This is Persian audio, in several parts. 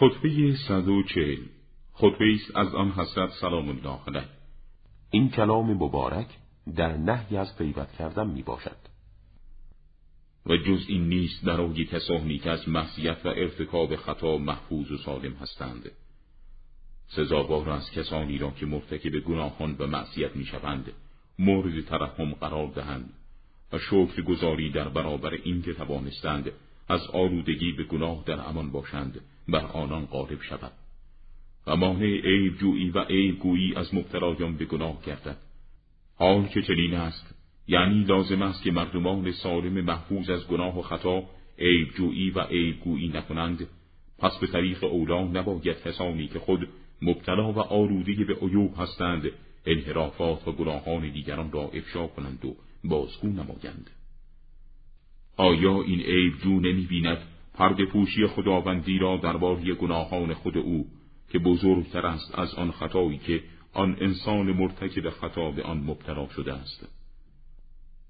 خطبه صد و چهل خطبه است از آن حضرت سلام الله علیه این کلام مبارک در نهی از غیبت کردن می باشد و جز این نیست برای کسانی که از معصیت و ارتکاب خطا محفوظ و سالم هستند. سزاوار از کسانی را که مرتکب گناهان و معصیت می‌شوند مورد ترحم قرار دهند و شکر گذاری در برابر این که توانستند از آلودگی به گناه در امان باشند. بر آنان غالب شود. و مانع عیب جویی و عیب گویی از مبتلایان به گناه گردد. حال که چنین است یعنی لازم است که مردمان سالم محفوظ از گناه و خطا عیب جویی و عیب گویی نکنند. پس به طریق اولا نباید کسانی که خود مبتلا و آلوده به عیوب هستند انحرافات و گناهان دیگران را افشا کنند و بازگو نمایند. آیا این عیب جو نمی بیند پرد پوشی خداوندی را درباره گناهان خود او که بزرگتر است از آن خطایی که آن انسان مرتکب خطا به آن مبتلا شده است.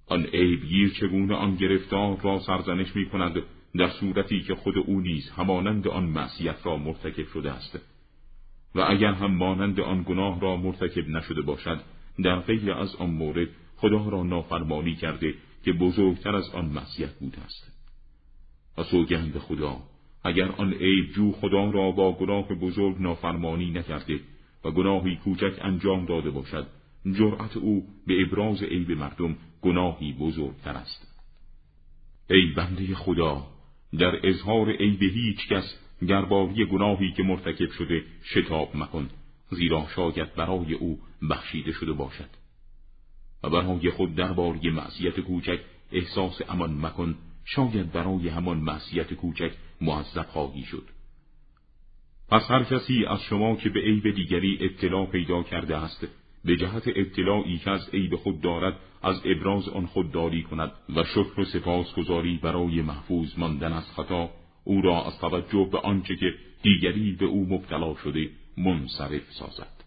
آن عیب گیر چگونه آن گرفتار را سرزنش می کند در صورتی که خود او نیز همانند آن معصیت را مرتکب شده است؟ و اگر هم مانند آن گناه را مرتکب نشده باشد در غیر از آن مورد خدا را نافرمانی کرده که بزرگتر از آن معصیت بوده است. سوگند خدا. اگر آن عیب جو خدا را با گناه بزرگ نافرمانی نکرده و گناهی کوچک انجام داده باشد جرأت او به ابراز عیب مردم گناهی بزرگتر است. ای بنده خدا در اظهار عیب هیچ کس گرباری گناهی که مرتکب شده شتاب مکن زیرا شاید برای او بخشیده شده باشد. و برای خود درباره معصیت کوچک احساس امان مکن شاید برای همان معصیت کوچک معذب خواهی شد. پس هر کسی از شما که به عیب دیگری اطلاع پیدا کرده است به جهت اطلاعی که از عیب خود دارد از ابراز آن خودداری کند و شکر و سپاس گذاری برای محفوظ ماندن از خطا او را از توجه به آنچه که دیگری به او مبتلا شده منصرف سازد.